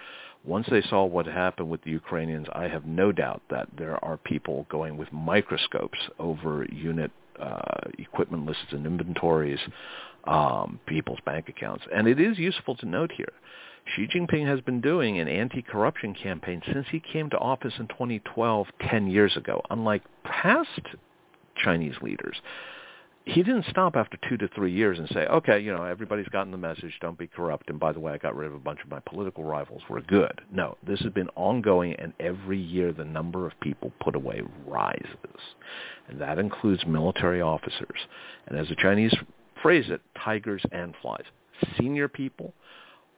C: Once they saw what happened with the Ukrainians, I have no doubt that there are people going with microscopes over unit uh, equipment lists and inventories, um, people's bank accounts. And it is useful to note here Xi Jinping has been doing an anti-corruption campaign since he came to office in 2012, 10 years ago. Unlike past Chinese leaders, he didn't stop after two to three years and say, okay, you know, everybody's gotten the message, don't be corrupt, and by the way, I got rid of a bunch of my political rivals, we're good. No, this has been ongoing, and every year the number of people put away rises. And that includes military officers. And as the Chinese phrase it, tigers and flies. Senior people,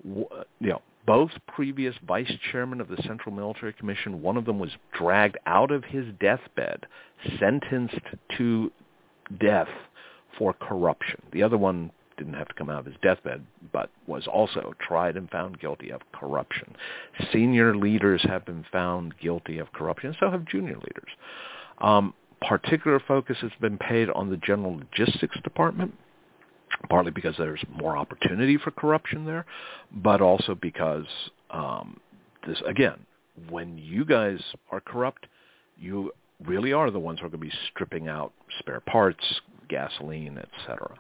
C: you know, both previous vice chairmen of the Central Military Commission, one of them was dragged out of his deathbed, sentenced to death for corruption. The other one didn't have to come out of his deathbed, but was also tried and found guilty of corruption. Senior leaders have been found guilty of corruption, so have junior leaders. Um, particular focus has been paid on the General Logistics Department partly because there's more opportunity for corruption there, but also because um, this again, when you guys are corrupt, you really are the ones who are going to be stripping out spare parts, gasoline, etc.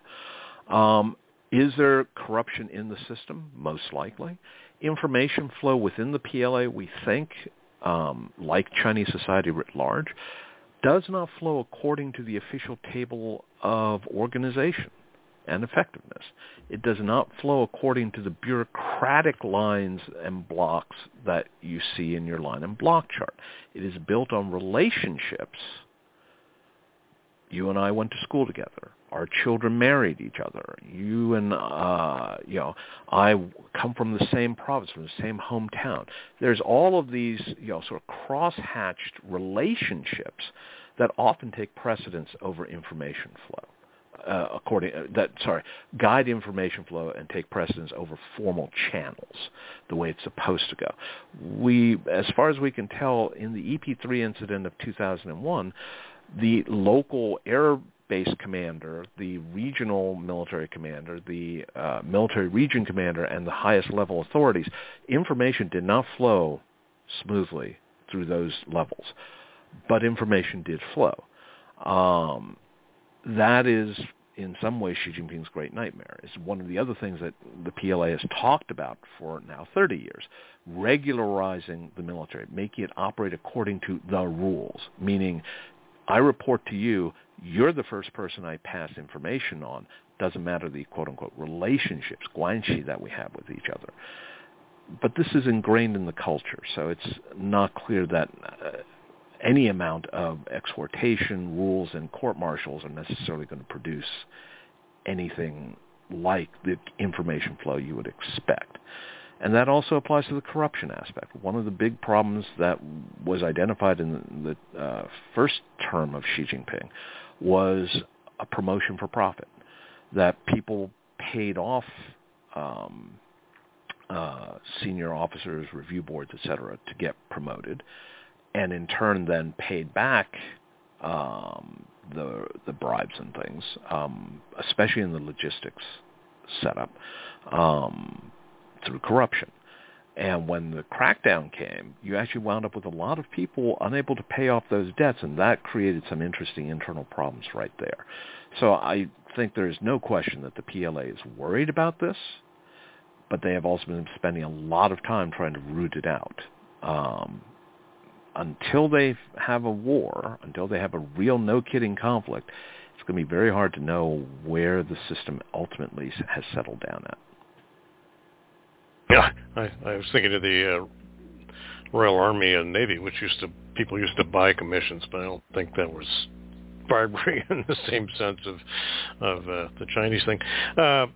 C: Um, is there corruption in the system? Most likely. Information flow within the PLA, we think, um, like Chinese society writ large, does not flow according to the official table of organization and effectiveness. It does not flow according to the bureaucratic lines and blocks that you see in your line and block chart. It is built on relationships. You and I went to school together. Our children married each other. You and uh, you know, I come from the same province, from the same hometown. There's all of these, you know, sort of cross-hatched relationships that often take precedence over information flow uh, according uh, that sorry guide information flow and take precedence over formal channels the way it's supposed to go. We, as far as we can tell, in the EP3 incident of 2001, the local air base commander, the regional military commander, the uh, military region commander, and the highest level authorities, information did not flow smoothly through those levels, but information did flow. Um, that is in some ways Xi Jinping's great nightmare. It's one of the other things that the PLA has talked about for now 30 years, regularizing the military, making it operate according to the rules, meaning I report to you, you're the first person I pass information on. Doesn't matter the quote-unquote relationships, guanxi, that we have with each other. But this is ingrained in the culture, so it's not clear that uh, any amount of exhortation, rules, and court-martials are necessarily going to produce anything like the information flow you would expect. And that also applies to the corruption aspect. One of the big problems that was identified in the uh, first term of Xi Jinping was a promotion for profit, that people paid off um, uh, senior officers, review boards, etc., to get promoted and in turn then paid back um, the the bribes and things, um, especially in the logistics setup, um, through corruption. And when the crackdown came, you actually wound up with a lot of people unable to pay off those debts, and that created some interesting internal problems right there. So I think there is no question that the PLA is worried about this, but they have also been spending a lot of time trying to root it out. Um, until they have a war, until they have a real no-kidding conflict, it's going to be very hard to know where the system ultimately has settled down at.
D: Yeah, I, I was thinking of the uh, Royal Army and Navy, which used to people used to buy commissions, but I don't think that was bribery in the same sense of of uh, the Chinese thing. Uh,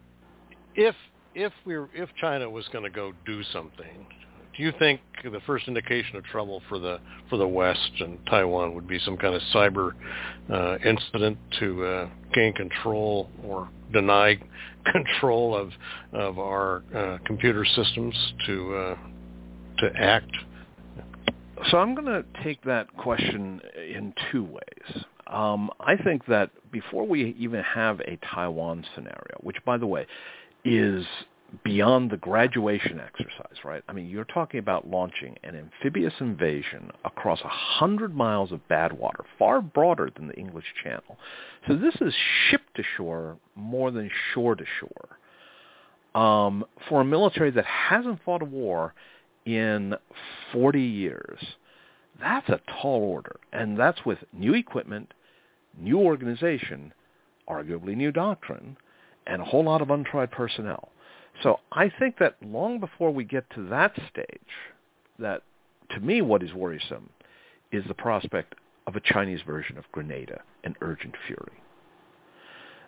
D: if if we if China was going to go do something, do you think the first indication of trouble for the for the West and Taiwan would be some kind of cyber uh, incident to uh, gain control or deny control of of our uh, computer systems to uh, to act.
C: So I'm going to take that question in two ways. Um, I think that before we even have a Taiwan scenario, which by the way is beyond the graduation exercise, right? I mean, you're talking about launching an amphibious invasion across a hundred miles of bad water, far broader than the English Channel. So this is ship to shore more than shore to shore. Um, for a military that hasn't fought a war in 40 years, that's a tall order. And that's with new equipment, new organization, arguably new doctrine, and a whole lot of untried personnel. So I think that long before we get to that stage, that to me what is worrisome is the prospect of a Chinese version of Grenada and Urgent Fury.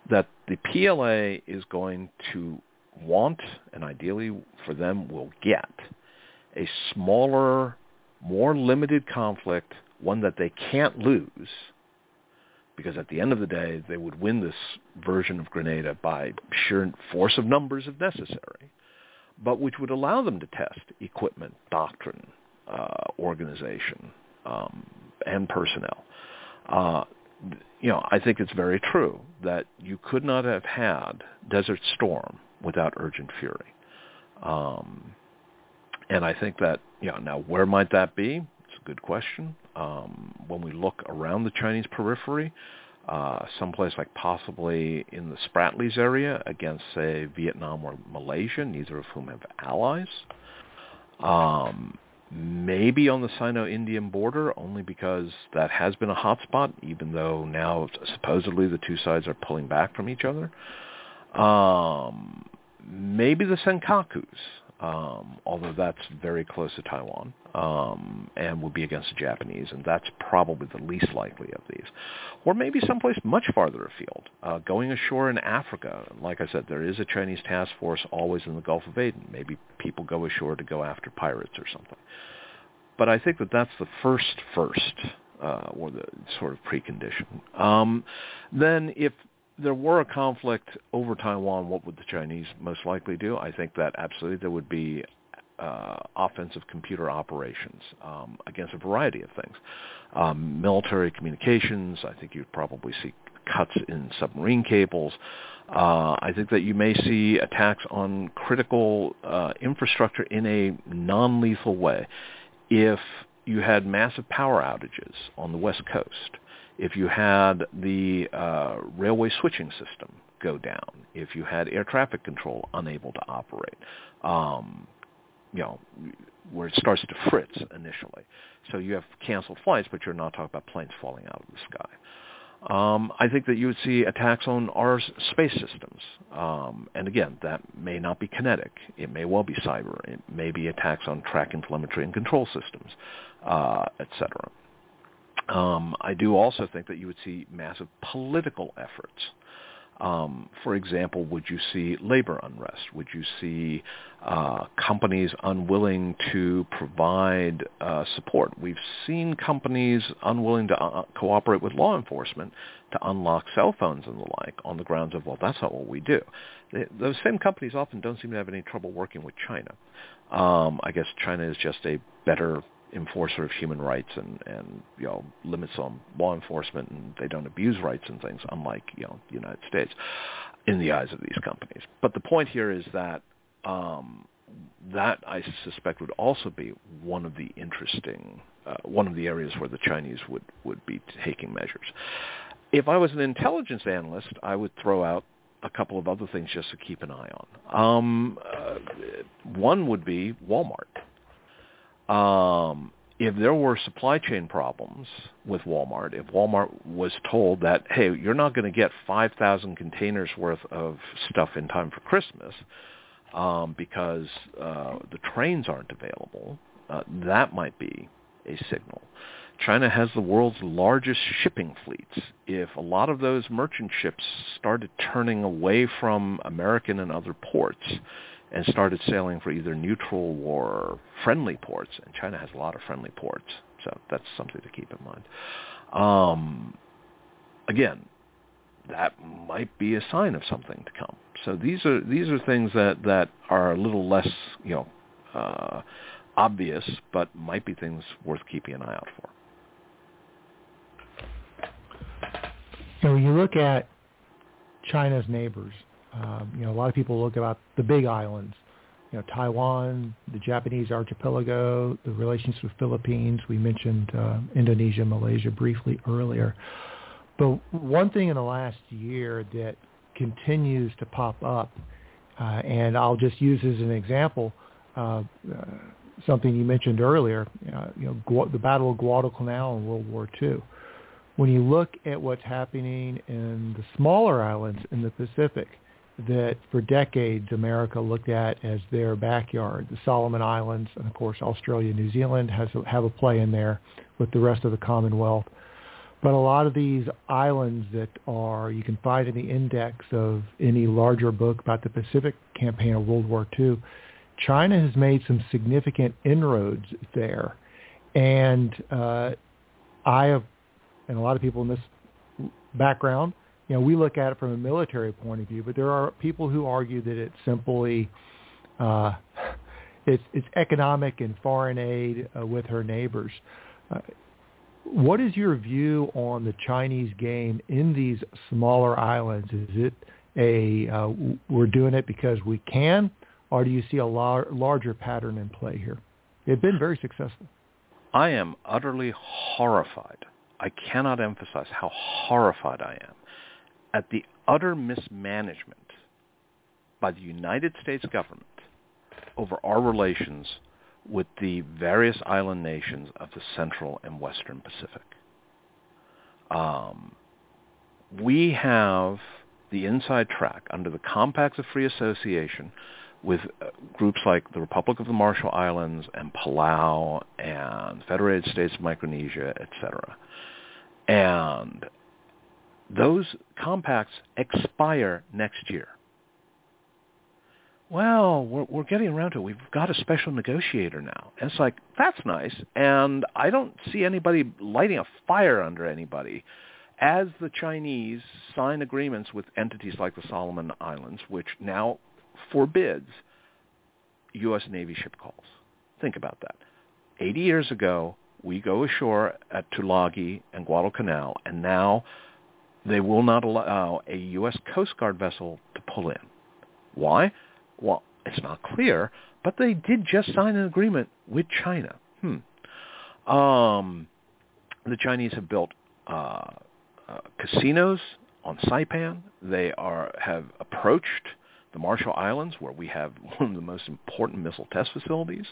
C: That the PLA is going to want, and ideally for them will get, a smaller, more limited conflict, one that they can't lose, because at the end of the day, they would win this version of Grenada by sheer force of numbers if necessary, but which would allow them to test equipment, doctrine, uh, organization, um, and personnel. Uh, you know, I think it's very true that you could not have had Desert Storm without Urgent Fury. Um, and I think that, you know, now where might that be? Good question. Um, when we look around the Chinese periphery, uh, someplace like possibly in the Spratlys area against, say, Vietnam or Malaysia, neither of whom have allies. Um, maybe on the Sino-Indian border, only because that has been a hotspot, even though now supposedly the two sides are pulling back from each other. Um, maybe the Senkakus, um, although that's very close to Taiwan um, and would be against the Japanese, and that's probably the least likely of these. Or maybe someplace much farther afield, uh, going ashore in Africa. Like I said, there is a Chinese task force always in the Gulf of Aden. Maybe people go ashore to go after pirates or something. But I think that that's the first first, uh, or the sort of precondition. Um, then if there were a conflict over Taiwan, what would the Chinese most likely do? I think that absolutely there would be uh, offensive computer operations um, against a variety of things. Um, military communications, I think you'd probably see cuts in submarine cables. Uh, I think that you may see attacks on critical uh, infrastructure in a non-lethal way. If you had massive power outages on the West Coast, if you had the uh, railway switching system go down, if you had air traffic control unable to operate, um, you know, where it starts to fritz initially. So you have canceled flights, but you're not talking about planes falling out of the sky. Um, I think that you would see attacks on our space systems. Um, and again, that may not be kinetic. It may well be cyber. It may be attacks on tracking telemetry and control systems, uh, etc. Um, I do also think that you would see massive political efforts. Um, for example, would you see labor unrest? Would you see uh, companies unwilling to provide uh, support? We've seen companies unwilling to uh, cooperate with law enforcement to unlock cell phones and the like on the grounds of, well, that's not what we do. They, those same companies often don't seem to have any trouble working with China. Um, I guess China is just a better enforcer of human rights and and you know limits on law enforcement and they don't abuse rights and things unlike you know the United States in the eyes of these companies. But the point here is that um, that I suspect would also be one of the interesting uh, one of the areas where the Chinese would would be taking measures. If I was an intelligence analyst, I would throw out a couple of other things just to keep an eye on. Um, uh, one would be Walmart um, if there were supply chain problems with Walmart, if Walmart was told that, hey, you're not going to get 5,000 containers worth of stuff in time for Christmas um, because uh, the trains aren't available, uh, that might be a signal. China has the world's largest shipping fleets. If a lot of those merchant ships started turning away from American and other ports, and started sailing for either neutral or friendly ports. And China has a lot of friendly ports, so that's something to keep in mind. Um, again, that might be a sign of something to come. So these are these are things that that are a little less, you know, uh, obvious, but might be things worth keeping an eye out for.
B: When you look at China's neighbors, um, you know, a lot of people look about the big islands, you know, Taiwan, the Japanese archipelago, the relations with Philippines. We mentioned uh, Indonesia, Malaysia briefly earlier. But one thing in the last year that continues to pop up, uh, and I'll just use as an example uh, uh, something you mentioned earlier, uh, you know, Gu- the Battle of Guadalcanal in World War II. When you look at what's happening in the smaller islands in the Pacific, that for decades America looked at as their backyard, the Solomon Islands, and of course Australia, New Zealand has a, have a play in there with the rest of the Commonwealth. But a lot of these islands that are, you can find in the index of any larger book about the Pacific campaign of World War II, China has made some significant inroads there. And uh, I have, and a lot of people in this background, you know, we look at it from a military point of view, but there are people who argue that it's simply, uh, it's, it's economic and foreign aid uh, with her neighbors. Uh, what is your view on the Chinese game in these smaller islands? Is it a uh, we're doing it because we can, or do you see a lar- larger pattern in play here? They've been very successful.
C: I am utterly horrified. I cannot emphasize how horrified I am at the utter mismanagement by the United States government over our relations with the various island nations of the Central and Western Pacific. Um, we have the inside track under the Compacts of Free Association with uh, groups like the Republic of the Marshall Islands and Palau and Federated States of Micronesia, etc. And those compacts expire next year. Well, we're, we're getting around to it. We've got a special negotiator now. And it's like, that's nice. And I don't see anybody lighting a fire under anybody as the Chinese sign agreements with entities like the Solomon Islands, which now forbids U.S. Navy ship calls. Think about that. 80 years ago, we go ashore at Tulagi and Guadalcanal, and now they will not allow a U.S. Coast Guard vessel to pull in. Why? Well, it's not clear, but they did just sign an agreement with China. Hmm. Um, the Chinese have built uh, uh, casinos on Saipan. They are have approached the Marshall Islands, where we have one of the most important missile test facilities.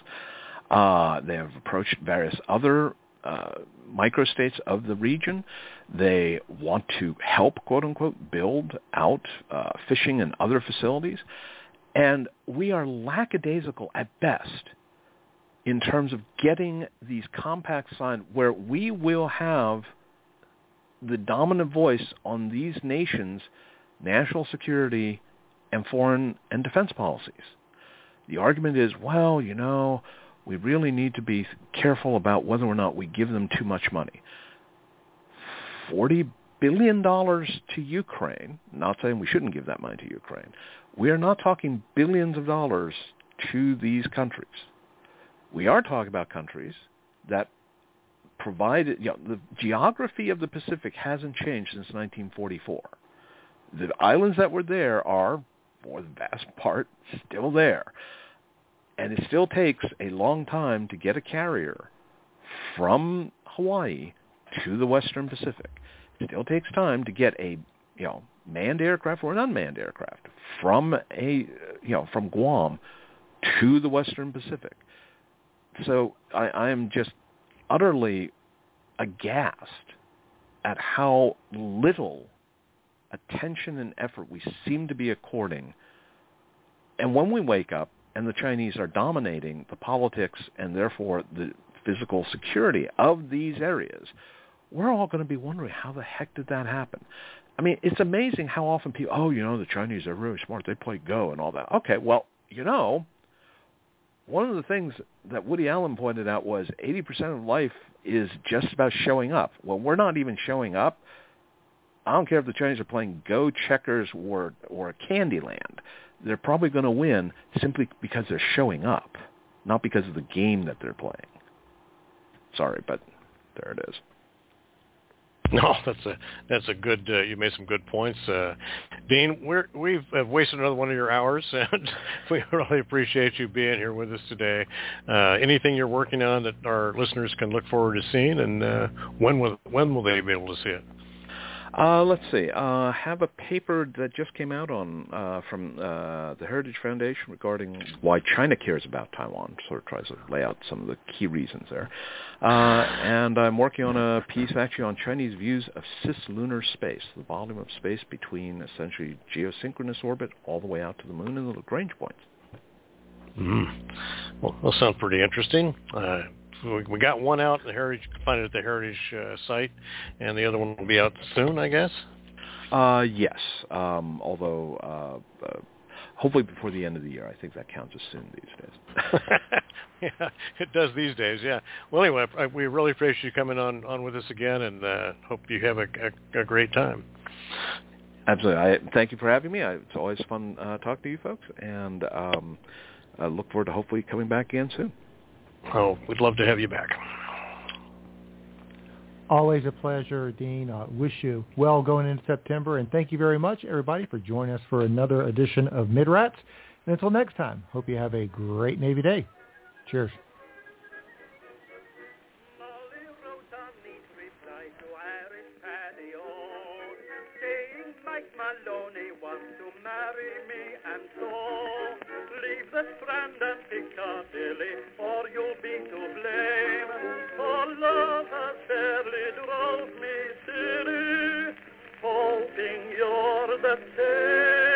C: Uh, they have approached various other uh, microstates of the region. They want to help, quote unquote, build out uh, fishing and other facilities. And we are lackadaisical at best in terms of getting these compacts signed where we will have the dominant voice on these nations' national security and foreign and defense policies. The argument is, well, you know, we really need to be careful about whether or not we give them too much money. $40 billion to Ukraine, not saying we shouldn't give that money to Ukraine. We are not talking billions of dollars to these countries. We are talking about countries that provide, you know, the geography of the Pacific hasn't changed since 1944. The islands that were there are, for the vast part, still there. And it still takes a long time to get a carrier from Hawaii to the Western Pacific. It still takes time to get a you know manned aircraft or an unmanned aircraft from a you know from Guam to the Western Pacific. So I, I am just utterly aghast at how little attention and effort we seem to be according. And when we wake up and the Chinese are dominating the politics and therefore the physical security of these areas, we're all going to be wondering how the heck did that happen? I mean, it's amazing how often people, oh, you know, the Chinese are really smart. They play Go and all that. Okay, well, you know, one of the things that Woody Allen pointed out was 80% of life is just about showing up. Well, we're not even showing up. I don't care if the Chinese are playing Go, Checkers, or or Candyland. They're probably going to win simply because they're showing up, not because of the game that they're playing. Sorry, but there it is.
D: No, that's a that's a good. Uh, you made some good points, uh, Dean. We're we've have wasted another one of your hours, and we really appreciate you being here with us today. Uh, anything you're working on that our listeners can look forward to seeing, and uh, when will when will they be able to see it?
C: Uh, let's see. Uh, have a paper that just came out on uh, from uh, the Heritage Foundation regarding why China cares about Taiwan. Sort of tries to lay out some of the key reasons there. Uh, and I'm working on a piece actually on Chinese views of cislunar space, the volume of space between essentially geosynchronous orbit all the way out to the moon and the Lagrange points.
D: Mm. Well, that sounds pretty interesting. Uh, we got one out. The Heritage, you can find it at the Heritage uh, site, and the other one will be out soon, I guess.
C: Uh, yes. Um, although, uh, uh, hopefully before the end of the year. I think that counts as soon these days.
D: yeah, it does these days. Yeah. Well, anyway, I, we really appreciate you coming on on with us again, and uh, hope you have a, a, a great time.
C: Absolutely. I thank you for having me. I, it's always fun uh, talking to you folks, and um, I look forward to hopefully coming back again soon.
D: Oh, we'd love to have you back.
B: Always a pleasure, Dean. I wish you well going into September. And thank you very much, everybody, for joining us for another edition of Midrats. And until next time, hope you have a great Navy Day. Cheers.
E: and friend and Piccadilly, or you'll be to blame. For love has fairly drove me silly, hoping you're the same.